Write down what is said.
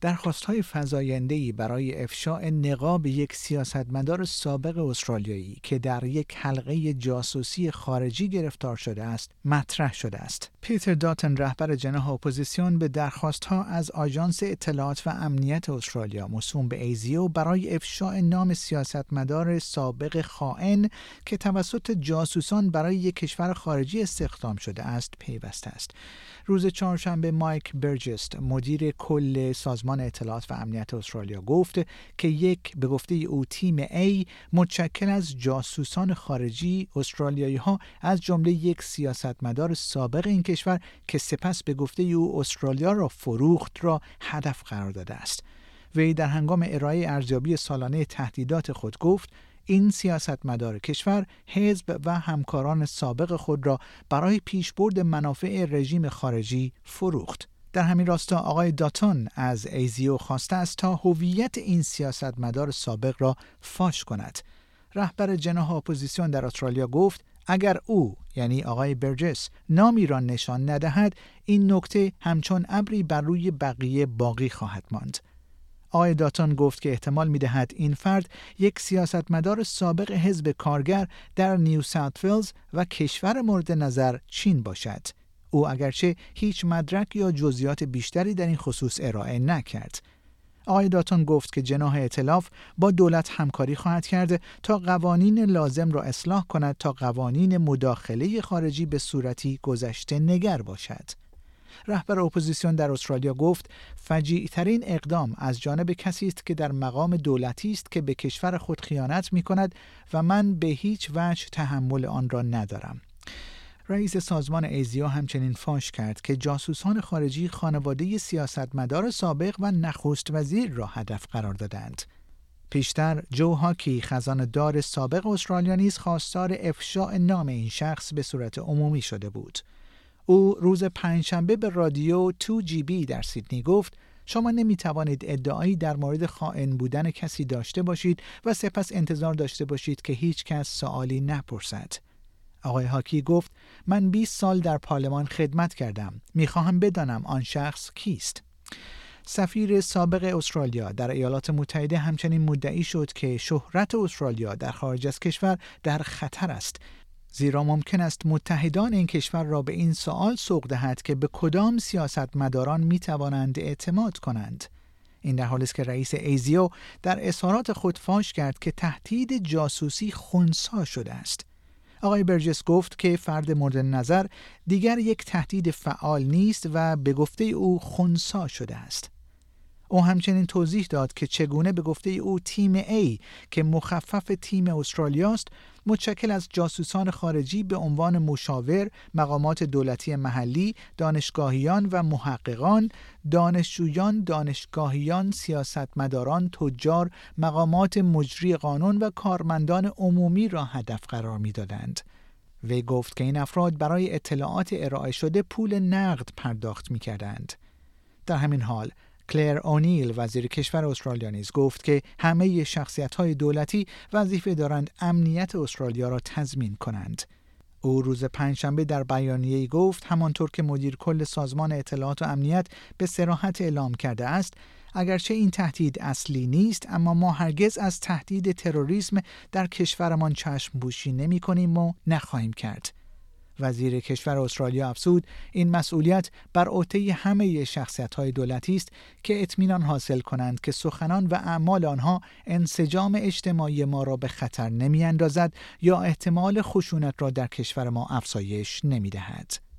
درخواست های فزاینده‌ای برای افشاء نقاب یک سیاستمدار سابق استرالیایی که در یک حلقه جاسوسی خارجی گرفتار شده است مطرح شده است. پیتر داتن رهبر جناح اپوزیسیون به درخواست ها از آژانس اطلاعات و امنیت استرالیا موسوم به ایزیو برای افشاء نام سیاستمدار سابق خائن که توسط جاسوسان برای یک کشور خارجی استخدام شده است پیوسته است. روز چهارشنبه مایک برجست مدیر کل سازمان اطلاعات و امنیت استرالیا گفت که یک به گفته او تیم A متشکل از جاسوسان خارجی استرالیایی ها از جمله یک سیاستمدار سابق این کشور که سپس به گفته او استرالیا را فروخت را هدف قرار داده است. وی در هنگام ارائه ارزیابی سالانه تهدیدات خود گفت این سیاستمدار کشور حزب و همکاران سابق خود را برای پیشبرد منافع رژیم خارجی فروخت. در همین راستا آقای داتون از ایزیو خواسته است تا هویت این سیاستمدار سابق را فاش کند. رهبر جناح اپوزیسیون در استرالیا گفت اگر او یعنی آقای برجس نامی را نشان ندهد این نکته همچون ابری بر روی بقیه باقی خواهد ماند. آقای داتون گفت که احتمال می دهد این فرد یک سیاستمدار سابق حزب کارگر در نیو ساوت و کشور مورد نظر چین باشد. او اگرچه هیچ مدرک یا جزئیات بیشتری در این خصوص ارائه نکرد. آقای داتون گفت که جناح ائتلاف با دولت همکاری خواهد کرد تا قوانین لازم را اصلاح کند تا قوانین مداخله خارجی به صورتی گذشته نگر باشد. رهبر اپوزیسیون در استرالیا گفت فجیع ترین اقدام از جانب کسی است که در مقام دولتی است که به کشور خود خیانت می کند و من به هیچ وجه تحمل آن را ندارم. رئیس سازمان ایزیا همچنین فاش کرد که جاسوسان خارجی خانواده سیاستمدار سابق و نخست وزیر را هدف قرار دادند. پیشتر جو هاکی خزانه دار سابق استرالیا نیز خواستار افشاء نام این شخص به صورت عمومی شده بود. او روز پنجشنبه به رادیو 2GB در سیدنی گفت شما نمی توانید ادعایی در مورد خائن بودن کسی داشته باشید و سپس انتظار داشته باشید که هیچ کس سوالی نپرسد. آقای هاکی گفت من 20 سال در پارلمان خدمت کردم. می‌خواهم بدانم آن شخص کیست. سفیر سابق استرالیا در ایالات متحده همچنین مدعی شد که شهرت استرالیا در خارج از کشور در خطر است زیرا ممکن است متحدان این کشور را به این سوال سوق دهد که به کدام سیاستمداران می توانند اعتماد کنند. این در حالی است که رئیس ایزیو در اظهارات خود فاش کرد که تهدید جاسوسی خونسا شده است. آقای برجس گفت که فرد مورد نظر دیگر یک تهدید فعال نیست و به گفته او خونسا شده است. او همچنین توضیح داد که چگونه به گفته او تیم A که مخفف تیم استرالیا است متشکل از جاسوسان خارجی به عنوان مشاور، مقامات دولتی محلی، دانشگاهیان و محققان، دانشجویان، دانشگاهیان، سیاستمداران، تجار، مقامات مجری قانون و کارمندان عمومی را هدف قرار می‌دادند. وی گفت که این افراد برای اطلاعات ارائه شده پول نقد پرداخت می کردند. در همین حال کلر اونیل وزیر کشور استرالیا نیز گفت که همه شخصیت های دولتی وظیفه دارند امنیت استرالیا را تضمین کنند. او روز پنجشنبه در بیانیه‌ای گفت همانطور که مدیر کل سازمان اطلاعات و امنیت به سراحت اعلام کرده است اگرچه این تهدید اصلی نیست اما ما هرگز از تهدید تروریسم در کشورمان چشم بوشی نمی کنیم و نخواهیم کرد. وزیر کشور استرالیا افزود این مسئولیت بر عهده همه شخصیت های دولتی است که اطمینان حاصل کنند که سخنان و اعمال آنها انسجام اجتماعی ما را به خطر نمی اندازد یا احتمال خشونت را در کشور ما افزایش نمی دهد.